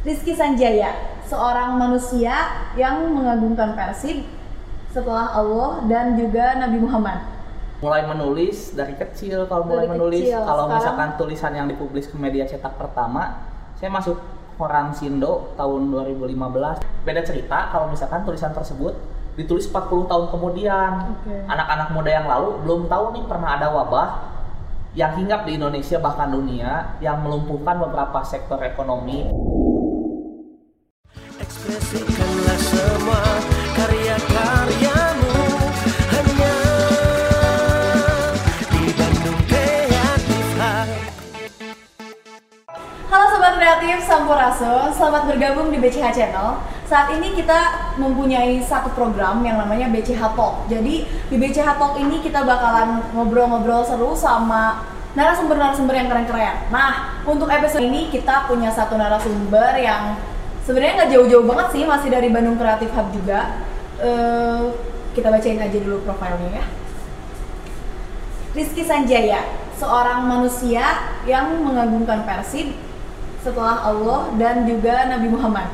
Rizky Sanjaya, seorang manusia yang mengagungkan Persib setelah Allah dan juga Nabi Muhammad. mulai menulis dari kecil kalau mulai Dari menulis kecil, kalau sekarang- misalkan tulisan yang dipublis ke media cetak pertama saya masuk koran Sindo tahun 2015 beda cerita kalau misalkan tulisan tersebut ditulis 40 tahun kemudian. Anak-anak muda yang lalu belum tahu nih pernah ada wabah yang hinggap di Indonesia bahkan dunia yang melumpuhkan beberapa sektor ekonomi Semua karya-karyamu hanya di. Halo Sobat Kreatif selamat bergabung di BCH Channel. Saat ini kita mempunyai satu program yang namanya BCH Talk. Jadi di BCH Talk ini kita bakalan ngobrol-ngobrol seru sama narasumber-narasumber yang keren-keren. Nah, untuk episode ini kita punya satu narasumber yang sebenarnya nggak jauh-jauh banget sih, masih dari Bandung Creative Hub juga. Eh, kita bacain aja dulu profilnya ya. Rizky Sanjaya, seorang manusia yang mengagungkan Persib setelah Allah dan juga Nabi Muhammad.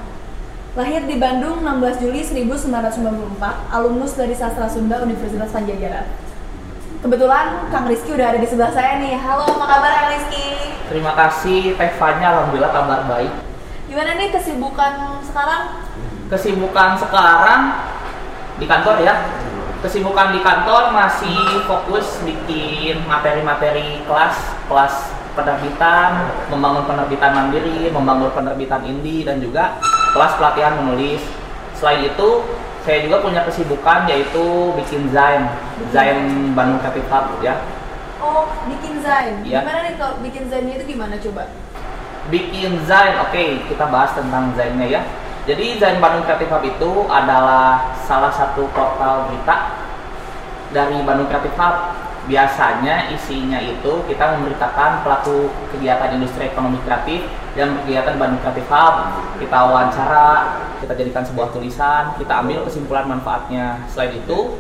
Lahir di Bandung 16 Juli 1994, alumnus dari Sastra Sunda Universitas Pajajaran. Kebetulan Kang Rizky udah ada di sebelah saya nih. Halo, apa kabar Kang Rizky? terima kasih Teh Fanya alhamdulillah kabar baik Gimana nih kesibukan sekarang? kesibukan sekarang di kantor ya kesibukan di kantor masih fokus bikin materi-materi kelas kelas penerbitan membangun penerbitan mandiri membangun penerbitan indie dan juga kelas pelatihan menulis selain itu saya juga punya kesibukan yaitu bikin Zain Zain Bandung Hub ya Oh, bikin Zain. Iya. Gimana nih kalau bikin Zainnya itu gimana coba? Bikin Zain, oke kita bahas tentang Zainnya ya. Jadi Zain Bandung Creative Hub itu adalah salah satu portal berita dari Bandung Creative Hub. Biasanya isinya itu kita memberitakan pelaku kegiatan industri ekonomi kreatif yang berkegiatan di Bandung Creative Hub. Kita wawancara, kita jadikan sebuah tulisan, kita ambil kesimpulan manfaatnya. Selain itu,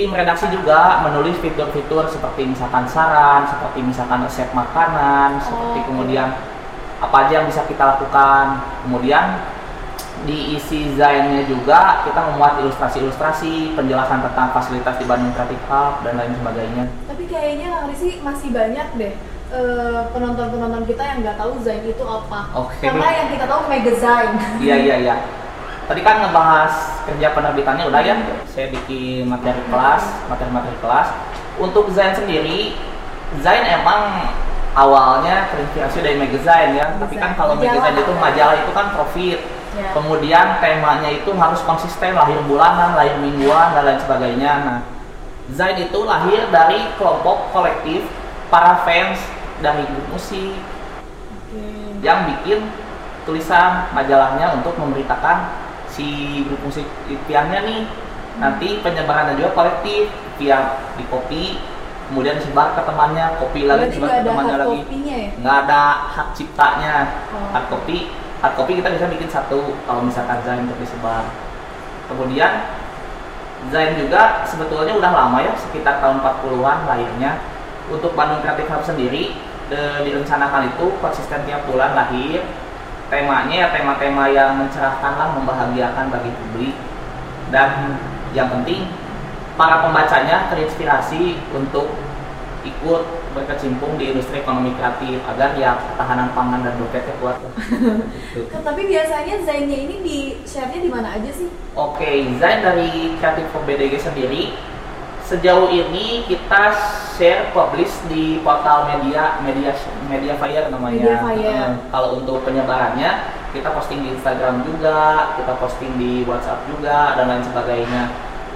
tim redaksi juga menulis fitur-fitur seperti misalkan saran, seperti misalkan resep makanan, seperti Oh. kemudian apa aja yang bisa kita lakukan. Kemudian di isi Zainnya juga kita memuat ilustrasi-ilustrasi, penjelasan tentang fasilitas di Bandung Creative Hub dan lain sebagainya. Tapi kayaknya Kang Rizky masih banyak deh eh, penonton-penonton kita yang nggak tahu Zain itu apa. Oke. Karena yang kita tahu Mega Zain. Iya iya iya. Tadi kan ngebahas kerja penerbitannya udah ya. Saya bikin materi kelas, materi-materi kelas. Untuk Zain sendiri, Zain emang awalnya terinspirasi dari magazine ya. Tapi kan kalau Majalah. magazine itu majalah itu kan profit. Ya. Kemudian temanya itu harus konsisten, lahir bulanan, lahir mingguan dan lain sebagainya. Nah, Zain itu lahir dari kelompok kolektif para fans dari grup musik, Oke. yang bikin tulisan majalahnya untuk memberitakan si grup musik impiannya nih nanti penyebarannya juga kolektif via di kopi kemudian disebar ke temannya kopi lagi Berarti nggak ke temannya lagi. ya? nggak ada hak ciptanya. Oh. hard copy hard copy kita bisa bikin satu kalau misalkan Zain untuk disebar. Kemudian Zain juga sebetulnya udah lama ya sekitar tahun 40-an lahirnya untuk Bandung Creative Hub sendiri de- direncanakan itu konsisten tiap bulan lahir. Temanya ya tema-tema yang mencerahkan lah membahagiakan bagi publik. Dan yang penting para pembacanya terinspirasi untuk ikut berkecimpung di industri ekonomi kreatif agar ya ketahanan pangan dan dompetnya kuat. Gitu. Kan, Tapi biasanya Zainnya ini di share-nya di mana aja sih? Oke, Zain dari Creative for BDG sendiri sejauh ini kita share publish di portal media media media fire namanya. Mediafire. Eh, Kalau untuk penyebarannya kita posting di Instagram juga, kita posting di WhatsApp juga dan lain sebagainya.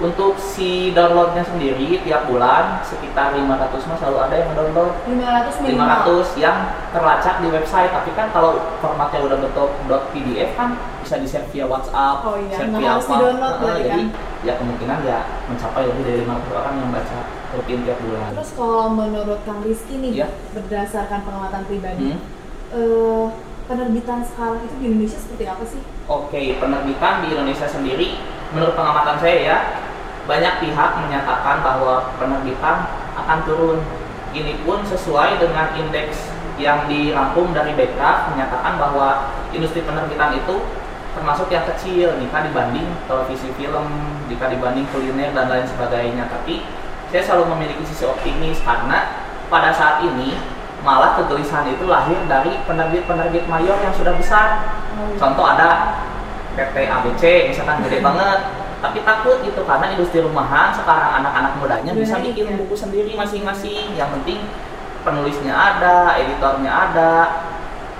Untuk si downloadnya sendiri tiap bulan sekitar 500 mah selalu ada yang download 500 minimal. 500 yang terlacak di website tapi kan kalau formatnya udah bentuk .pdf kan bisa di share via WhatsApp Oh iya, share via harus apa. di-download Nah, jadi kan? ya kemungkinan ya mencapai lebih dari 50 orang yang baca rutin tiap bulan Terus kalau menurut Kang Rizky nih, Iya. berdasarkan pengamatan pribadi, Hmm. eh, penerbitan sekarang itu di Indonesia seperti apa sih? Oke, penerbitan di Indonesia sendiri, menurut pengamatan saya ya, banyak pihak menyatakan bahwa penerbitan akan turun. Ini pun sesuai dengan indeks yang dirangkum dari BK menyatakan bahwa industri penerbitan itu termasuk yang kecil jika dibanding televisi film, jika dibanding kuliner dan lain sebagainya. Tapi saya selalu memiliki sisi optimis karena pada saat ini malah kegelisahan itu lahir dari penerbit-penerbit mayor yang sudah besar. Contoh ada PT ABC misalkan gede banget, tapi takut gitu karena industri rumahan sekarang anak-anak mudanya Udah bisa naik, bikin ya. buku sendiri masing-masing. Yang penting penulisnya ada, editornya ada,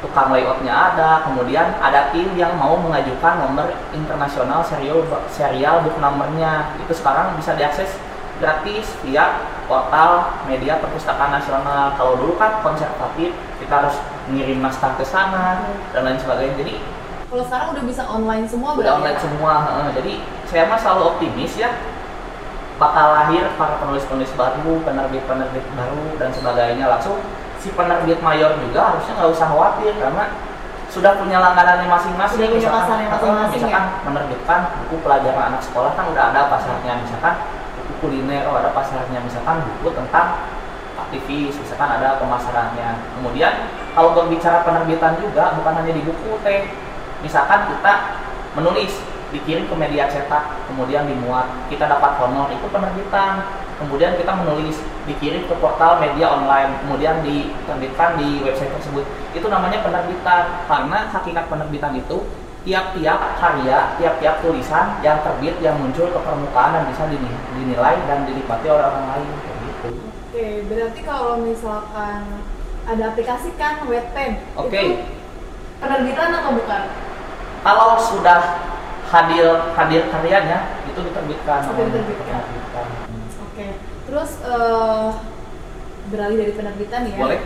tukang layoutnya ada, kemudian ada tim yang mau mengajukan nomor internasional serial serial book numbernya. Itu sekarang bisa diakses gratis via portal media perpustakaan nasional. Kalau dulu kan konservatif, kita harus ngirim naskah ke sana dan lain sebagainya. Jadi Kalau sekarang udah bisa online semua udah berarti online ya? semua. Jadi saya mah selalu optimis ya bakal lahir para penulis-penulis baru, penerbit-penerbit baru dan sebagainya. Langsung si penerbit mayor juga harusnya nggak usah khawatir karena sudah punya langganannya masing-masing. Sudah punya pasarnya heeh, masing-masing, Misalkan menerbitkan buku pelajaran anak sekolah kan udah ada pasarnya. Misalkan buku kuliner, oh ada pasarnya. Misalkan buku tentang aktivis, misalkan ada pemasarannya. Kemudian kalau berbicara penerbitan juga bukan hanya di buku teh. Misalkan kita menulis dikirim ke media cetak, kemudian dimuat, kita dapat honor itu penerbitan. Kemudian kita menulis dikirim ke portal media online, kemudian diterbitkan di website tersebut. Itu namanya penerbitan. Karena hakikat penerbitan itu tiap-tiap karya, tiap-tiap tulisan yang terbit yang muncul ke permukaan dan bisa dini- dinilai dan dinikmati oleh orang lain kayak gitu. Oke, berarti kalau misalkan ada aplikasi kan Wattpad Oke. itu penerbitan atau bukan? Kalau sudah hadir hadir karyanya itu diterbitkan. Sudah diterbitkan. Diterbitkan. Oke, terus eh, beralih dari penerbitan ya. Boleh?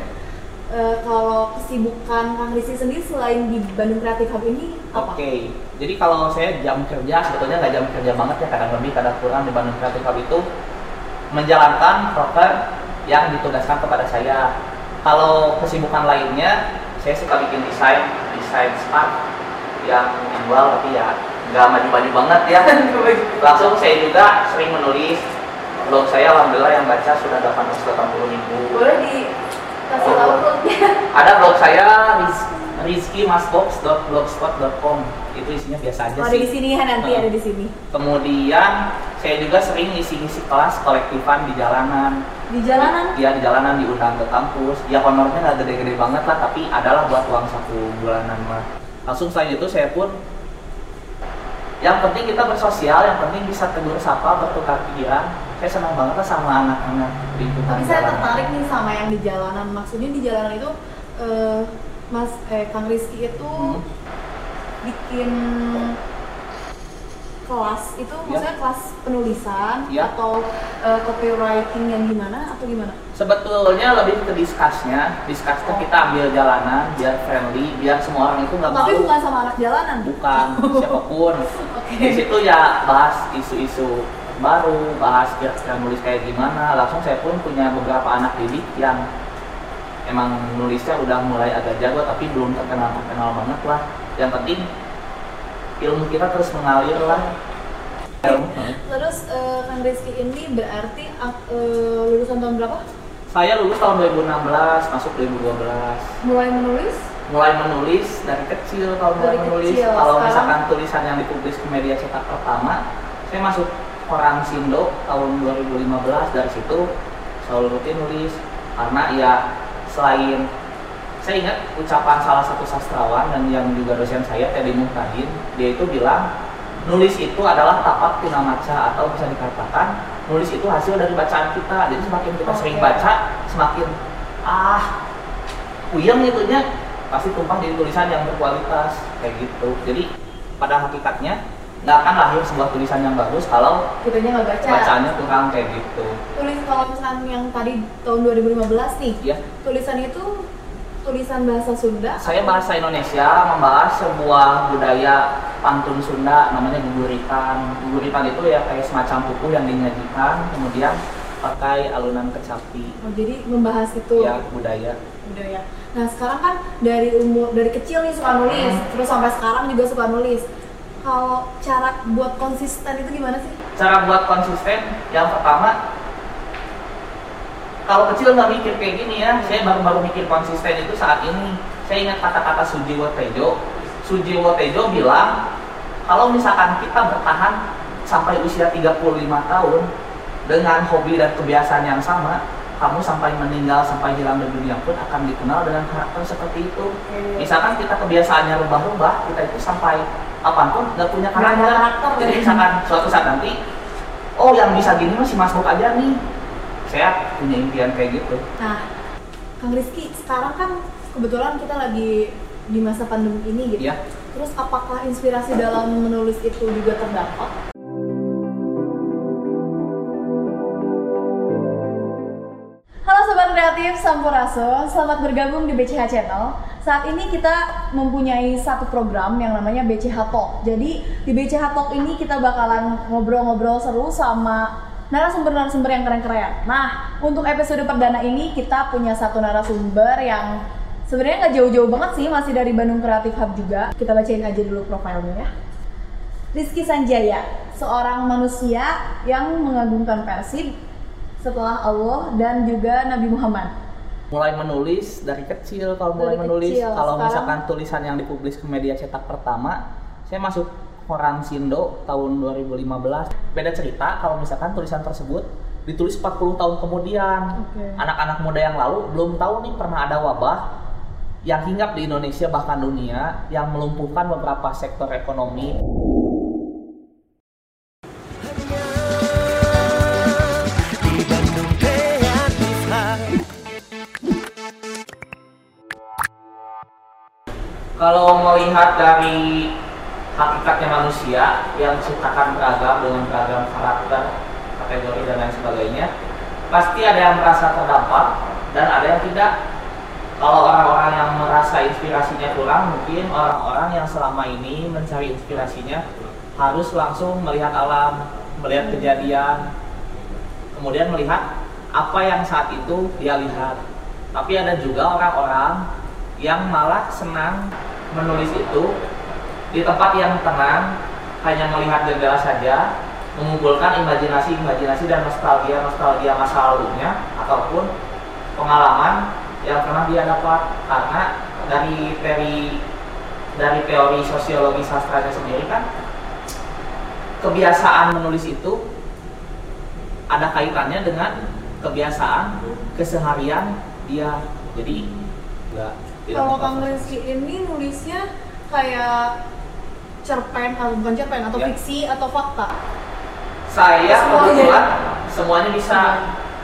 Eh, kalau kesibukan Kang Rizky sendiri selain di Bandung Creative Hub ini apa? Oke, jadi kalau saya jam kerja sebetulnya nggak jam kerja banget ya, kadang lebih, kadang kurang di Bandung Creative Hub itu menjalankan proker yang ditugaskan kepada saya. Kalau kesibukan lainnya, saya suka bikin desain, desain start yang manual tapi ya nggak maju-maju banget ya. Langsung saya juga sering menulis blog saya alhamdulillah yang baca sudah 880 ribu. Boleh dikasih tahu blognya? Ada blog saya riz- rizkymasbox.blogspot.com itu isinya biasa aja Oh, ada sih. di sini ya nanti ada di sini. Kemudian saya juga sering ngisi-ngisi kelas kolektifan di jalanan. Di jalanan Ya di jalanan diundang ke kampus. Ya honornya nggak gede-gede banget lah, tapi adalah buat uang satu bulanan mah. Langsung selain itu saya pun yang penting kita bersosial, yang penting bisa tegur sapa, bertukar pikiran. Saya senang banget lah sama anak-anak lingkungan Tapi saya tertarik nih sama yang di jalanan. Maksudnya di jalanan itu eh, Mas eh Kang Rizky itu Hmm. bikin kelas itu Ya. maksudnya kelas penulisan Ya. atau eh, copywriting yang gimana atau gimana? Sebetulnya lebih ke discussnya, discussnya Oh. kita ambil jalanan biar friendly, biar semua orang itu nggak Tapi malu. bukan sama anak jalanan. bukan siapa pun Oke. di situ ya bahas isu-isu baru bahas kira-kira nulis kayak gimana langsung saya pun punya beberapa anak didik yang emang nulisnya udah mulai agak jago tapi belum terkenal terkenal banget lah yang penting ilmu kita terus mengalir lah Terus eh, Kang Rizky ini berarti eh, lulusan tahun berapa? saya lulus tahun 2016 masuk 2012 Mulai menulis? mulai menulis dari kecil kalau mulai menulis kecil, kalau sekarang? misalkan tulisan yang dipublis ke media cetak pertama saya masuk orang Sindo tahun 2015 dari situ selalu rutin nulis karena ya selain saya ingat ucapan salah satu sastrawan dan yang juga dosen saya Teddy Muhtadin dia itu bilang nulis itu adalah tapak tuna maca atau bisa dikatakan nulis itu hasil dari bacaan kita. Jadi semakin kita sering Oke. baca semakin ah puyeng itunya. Pasti tumpah jadi tulisan yang berkualitas kayak gitu. Jadi pada hakikatnya nggak akan lahir sebuah tulisan yang bagus kalau Kitanya nggak baca. bacaannya kurang kayak gitu. Tulis kalau misalkan yang tadi tahun 2015 nih, ya tulisan itu tulisan bahasa Sunda. saya bahasa Indonesia membahas sebuah budaya pantun Sunda namanya guguritan guguritan itu ya kayak semacam buku yang dinyajikan kemudian pakai alunan kecapi Oh, jadi membahas itu ya budaya budaya. Nah sekarang kan dari umur dari kecil nih suka nulis, Hmm. terus sampai sekarang juga suka nulis. Kalau cara buat konsisten itu gimana sih? cara buat konsisten yang pertama kalau kecil nggak mikir kayak gini ya. Saya baru-baru mikir konsisten itu saat ini. Saya ingat kata-kata Sujiwo Tejo. Sujiwo Tejo bilang kalau misalkan kita bertahan sampai usia 35 tahun dengan hobi dan kebiasaan yang sama kamu sampai meninggal sampai hilang dari dunia pun akan dikenal dengan karakter seperti itu. Misalkan kita kebiasaannya rubah-rubah kita itu sampai kapan pun nggak punya karakter. karakter, jadi misalkan suatu saat nanti oh yang bisa gini masih masuk aja nih saya punya impian kayak gitu. Nah, Kang Rizky, sekarang kan kebetulan kita lagi di masa pandemi ini gitu. ya Terus apakah inspirasi dalam menulis itu juga terdapat? Halo Sobat Kreatif Sampurasun, selamat bergabung di BCH Channel. Saat ini kita mempunyai satu program yang namanya BCH Talk. Jadi di BCH Talk ini kita bakalan ngobrol-ngobrol seru sama narasumber-narasumber yang keren-keren Nah, untuk episode perdana ini kita punya satu narasumber yang sebenarnya nggak jauh-jauh banget sih, masih dari Bandung Kreatif Hub juga. Kita bacain aja dulu profilnya ya. Rizky Sanjaya, seorang manusia yang mengagumkan Persib setelah Allah dan juga Nabi Muhammad. mulai menulis dari kecil kalau mulai Dari menulis. kecil, kalau sekarang- misalkan tulisan yang dipublis ke media cetak pertama saya masuk koran Sindo tahun 2015 beda cerita kalau misalkan tulisan tersebut ditulis 40 tahun kemudian. Oke. anak-anak muda yang lalu belum tahu nih pernah ada wabah yang hinggap di Indonesia bahkan dunia yang melumpuhkan beberapa sektor ekonomi. Kalau melihat dari hakikatnya manusia yang ciptakan beragam dengan beragam karakter, kategori dan lain sebagainya, pasti ada yang merasa terdampak dan ada yang tidak. Kalau orang-orang yang merasa inspirasinya kurang, mungkin orang-orang yang selama ini mencari inspirasinya harus langsung melihat alam, melihat kejadian, kemudian melihat apa yang saat itu dia lihat. Tapi ada juga orang-orang yang malah senang menulis itu di tempat yang tenang, hanya melihat jendela saja, mengumpulkan imajinasi-imajinasi dan nostalgia-nostalgia masa lalunya ataupun pengalaman yang pernah dia dapat karena dari teori dari teori sosiologi sastranya sendiri kan kebiasaan menulis itu ada kaitannya dengan kebiasaan keseharian dia jadi enggak Kalau. Kang Rizky ini nulisnya kayak cerpen atau bukan cerpen atau Ya. fiksi atau fakta. saya Semuanya. kebetulan semuanya bisa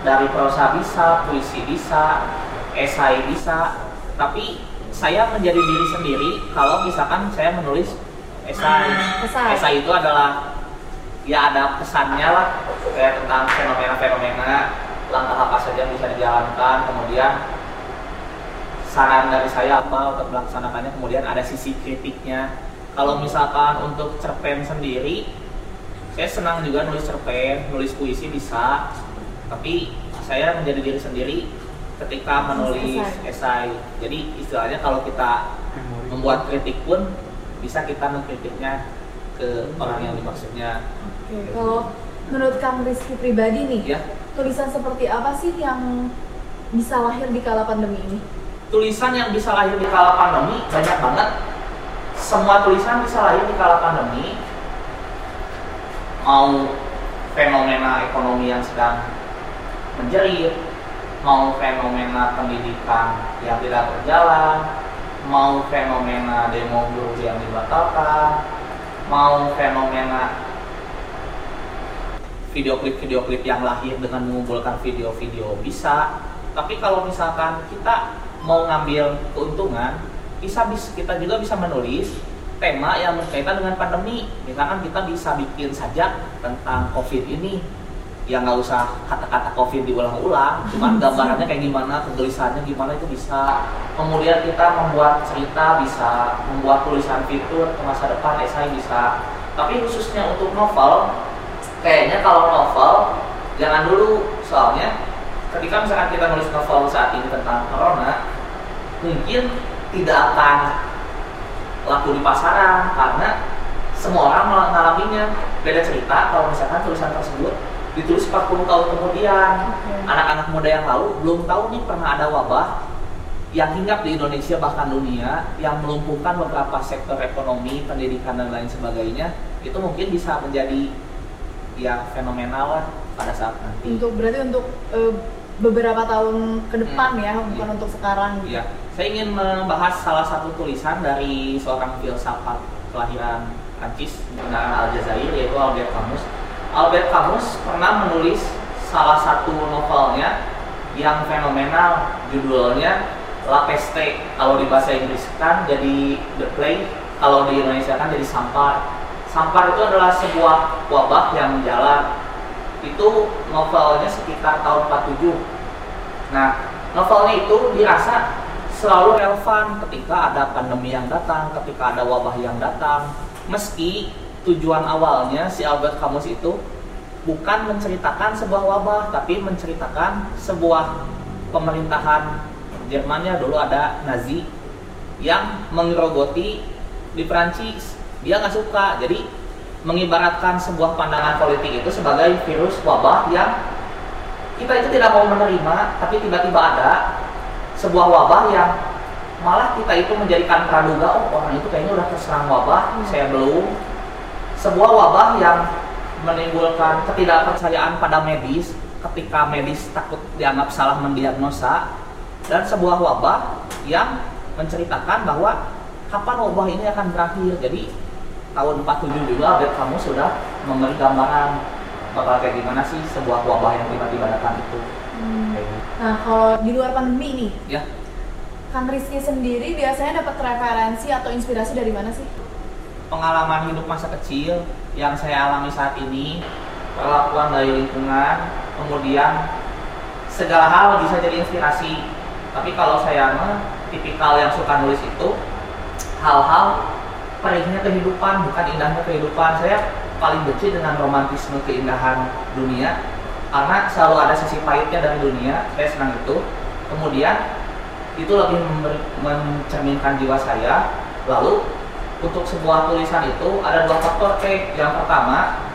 dari prosa bisa puisi bisa esai bisa tapi saya menjadi diri sendiri kalau misalkan saya menulis esai Esai. esai itu adalah ya ada pesannya lah kayak tentang fenomena-fenomena langkah apa saja yang bisa dijalankan kemudian saran dari saya apa untuk melaksanakannya kemudian ada sisi kritiknya kalau misalkan untuk cerpen sendiri saya senang juga nulis cerpen nulis puisi bisa. Tapi saya menjadi diri sendiri ketika menulis esai. jadi istilahnya kalau kita membuat kritik pun bisa kita mengkritiknya ke orang yang dimaksudnya. Oke. Kalau menurut Kang Rizky pribadi nih, ya. tulisan seperti apa sih yang bisa lahir di kala pandemi ini? tulisan yang bisa lahir di kala pandemi banyak banget semua tulisan bisa lahir di kala pandemi. Mau fenomena ekonomi yang sedang menjerit mau fenomena pendidikan yang tidak berjalan mau fenomena demo buruh yang dibatalkan mau fenomena video klip-video klip yang lahir dengan mengumpulkan video-video bisa. Tapi kalau misalkan kita mau ngambil keuntungan bisa bis- kita juga bisa menulis tema yang berkaitan dengan pandemi. Misalkan kita bisa bikin saja tentang covid ini. Ya nggak usah kata-kata covid diulang-ulang cuman gambarannya kayak gimana tulisannya gimana itu bisa. Kemudian kita membuat cerita bisa membuat tulisan fitur ke masa depan esai bisa. Tapi khususnya untuk novel kayaknya kalau novel jangan dulu. Soalnya ketika misalkan kita nulis novel saat ini tentang corona mungkin tidak akan laku di pasaran karena semua orang mengalaminya beda cerita kalau misalkan tulisan tersebut ditulis 40 tahun kemudian anak-anak muda yang lalu belum tahu nih pernah ada wabah yang hinggap di Indonesia bahkan dunia yang melumpuhkan beberapa sektor ekonomi, pendidikan dan lain sebagainya itu mungkin bisa menjadi ya fenomenal lah pada saat nanti. Untuk berarti untuk eh, beberapa tahun ke depan Hmm, ya, bukan iya. untuk sekarang. gitu. Ya, saya ingin membahas salah satu tulisan dari seorang filsafat kelahiran Prancis dengan Aljazair yaitu Albert Camus. Albert Camus pernah menulis salah satu novelnya yang fenomenal judulnya La Peste kalau di bahasa Inggris kan jadi The Plague kalau di Indonesia kan jadi Sampar. Sampar itu adalah sebuah wabah yang menjalar itu novelnya sekitar tahun 47 nah novelnya itu dirasa selalu relevan ketika ada pandemi yang datang ketika ada wabah yang datang meski tujuan awalnya si Albert Camus itu bukan menceritakan sebuah wabah tapi menceritakan sebuah pemerintahan Jermannya. Dulu ada Nazi yang menggerogoti di Prancis dia nggak suka. Jadi mengibaratkan sebuah pandangan politik itu sebagai virus wabah yang kita itu tidak mau menerima tapi tiba-tiba ada sebuah wabah yang malah kita itu menjadikan praduga oh orang itu kayaknya udah terserang wabah Hmm. saya belum sebuah wabah yang menimbulkan ketidakpercayaan pada medis ketika medis takut dianggap salah mendiagnosa dan sebuah wabah yang menceritakan bahwa kapan wabah ini akan berakhir jadi tahun 47 juga Albert Camus sudah memberi gambaran bakal kayak gimana sih sebuah wabah yang tiba-tiba datang itu. Nah, kalau di luar pandemi nih, ya Kang Rizky sendiri biasanya dapat referensi atau inspirasi dari mana sih? pengalaman hidup masa kecil yang saya alami saat ini, perlakuan dari lingkungan, kemudian segala hal bisa jadi inspirasi. Tapi kalau saya mah tipikal yang suka nulis itu hal-hal perihnya kehidupan, bukan indahnya kehidupan. Saya paling benci dengan romantisme keindahan dunia karena selalu ada sisi pahitnya dari dunia. Saya senang itu. Kemudian itu lebih mencerminkan jiwa saya. Lalu untuk sebuah tulisan itu ada dua faktor T. Yang pertama,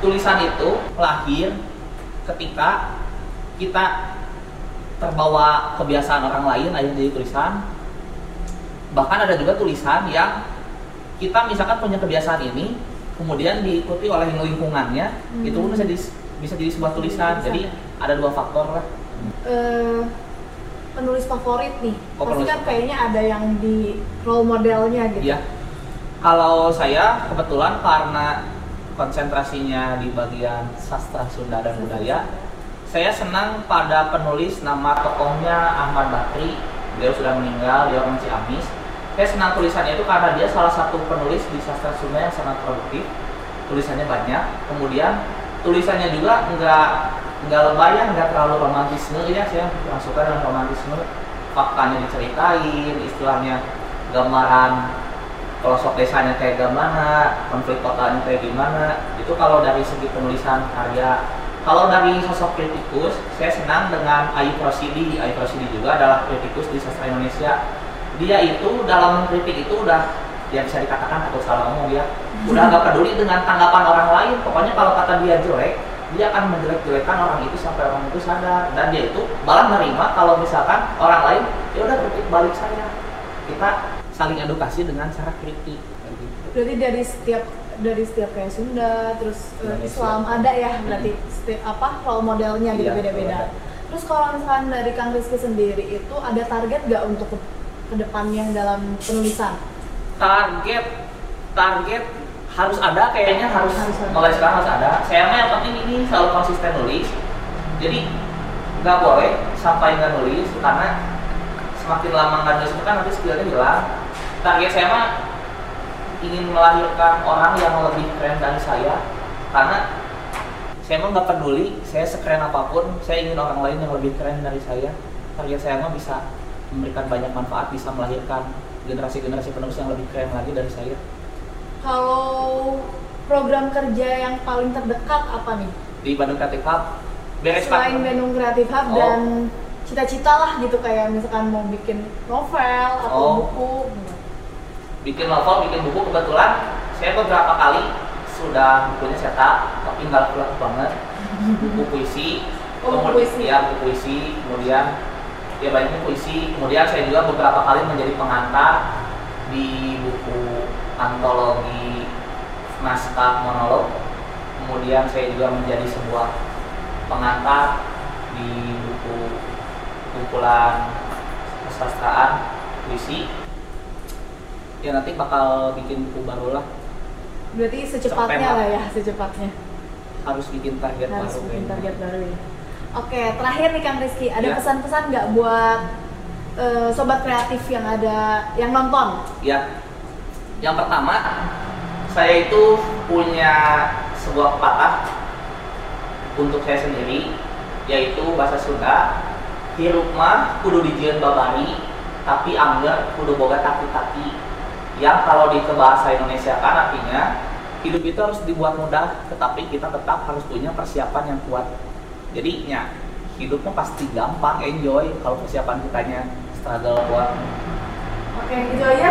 tulisan itu lahir ketika kita terbawa kebiasaan orang lain akhirnya jadi tulisan. Bahkan ada juga tulisan yang kita misalkan punya kebiasaan ini, kemudian diikuti oleh lingkungannya, Hmm. itu pun bisa bisa jadi sebuah tulisan. Bisa, Jadi ya. ada dua faktor lah. Eh, penulis favorit nih, Oh, pasti penulis kan kayaknya ada yang di role modelnya gitu. Iya. Kalau saya kebetulan karena konsentrasinya di bagian sastra Sunda dan budaya, saya senang pada penulis nama tokohnya Ahmad Bakri. Beliau sudah meninggal, dia orang Ciamis. Saya senang tulisannya itu karena dia salah satu penulis di sastra Sunda yang sangat produktif. Tulisannya banyak. Kemudian tulisannya juga nggak nggak lebay ya, nggak terlalu romantisme ya. Saya kurang suka dengan romantisme. Faktanya diceritain, istilahnya gambaran pelosok desanya kayak gimana, konflik kotanya kayak gimana. Itu kalau dari segi penulisan karya. Kalau dari sosok kritikus, saya senang dengan Ayu Rosidi. Ayu Rosidi juga adalah kritikus di sastra Indonesia. Dia itu dalam kritik itu udah ya bisa dikatakan takut salah ngomong dia udah nggak peduli dengan tanggapan orang lain pokoknya kalau kata dia jelek dia akan menjelek-jelekan orang itu sampai orang itu sadar dan dia itu malah nerima kalau misalkan orang lain ya udah kritik balik saya kita saling edukasi dengan cara kritik. Berarti dari setiap dari setiap kayak Sunda, terus eh, Indonesia. Islam ada ya berarti setiap apa role modelnya gitu Iya, beda-beda. Terus kalau misalkan dari Kang Rizky sendiri itu ada target nggak untuk ke, ke depannya dalam penulisan? target target harus ada kayaknya harus, mulai sekarang harus ada. Saya mah yang penting ini selalu konsisten nulis. Jadi nggak boleh sampai nggak nulis karena semakin lama nggak nulis itu kan nanti skillnya hilang. Target saya mah ingin melahirkan orang yang lebih keren dari saya. Karena saya mah nggak peduli saya sekeren apa pun saya ingin orang lain yang lebih keren dari saya. Target saya mah bisa memberikan banyak manfaat bisa melahirkan generasi-generasi penulis yang lebih keren lagi dari saya Kalau program kerja yang paling terdekat apa nih? di Bandung Creative Hub beres Selain. Bandung Creative Hub Oh. dan cita-cita lah gitu kayak misalkan mau bikin novel atau Oh. buku. bikin novel bikin buku kebetulan saya beberapa kali sudah bukunya cetak tapi nggak laku banget buku puisi Oh, buku puisi. ya buku puisi kemudian ya banyaknya puisi kemudian saya juga beberapa kali menjadi pengantar di antologi naskah monolog kemudian saya juga menjadi sebuah pengantar di buku kumpulan kesastraan puisi ya nanti bakal bikin buku baru lah Berarti secepatnya lah ya, secepatnya. harus bikin target Harus baru bikin kayaknya. target baru ya. Oke, terakhir nih Kang Rizky, ada Ya. pesan-pesan nggak buat eh, sobat kreatif yang ada yang nonton? Ya, yang pertama saya itu punya sebuah pepatah untuk saya sendiri, yaitu bahasa Sunda, hirup mah kudu dijieun babari, tapi angger kudu boga taki-taki. Yang kalau di bahasa Indonesia kan artinya hidup itu harus dibuat mudah, tetapi kita tetap harus punya persiapan yang kuat. Jadi ya hidupnya pasti gampang, enjoy kalau persiapan kitanya struggle kuat. Oke, gitu aja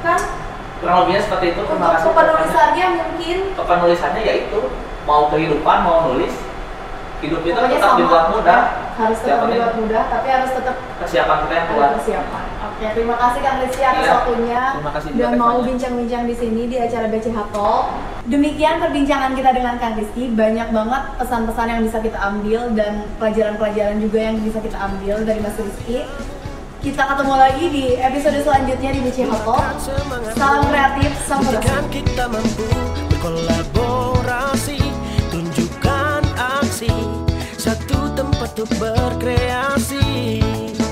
kan? Kurang lebihnya seperti itu. Terima Untuk kasih. penulisannya mungkin penulisannya yaitu mau kehidupan mau nulis hidup itu pokoknya tetap dibuat mudah harus tetap dibuat mudah, tapi harus tetap persiapan kita yang kuat persiapan. Oke, terima kasih Kang Rizky atas Iya. waktunya Terima kasih dan mau bincang-bincang di sini di acara BCH Talk. Demikian perbincangan kita dengan Kang Rizky. Banyak banget pesan-pesan yang bisa kita ambil dan pelajaran-pelajaran juga yang bisa kita ambil dari Mas Rizky. Kita ketemu lagi di episode selanjutnya di BCH Talk. Salam kreatif, salam Jika kita mampu berkolaborasi Tunjukkan aksi. Satu tempat untuk berkreasi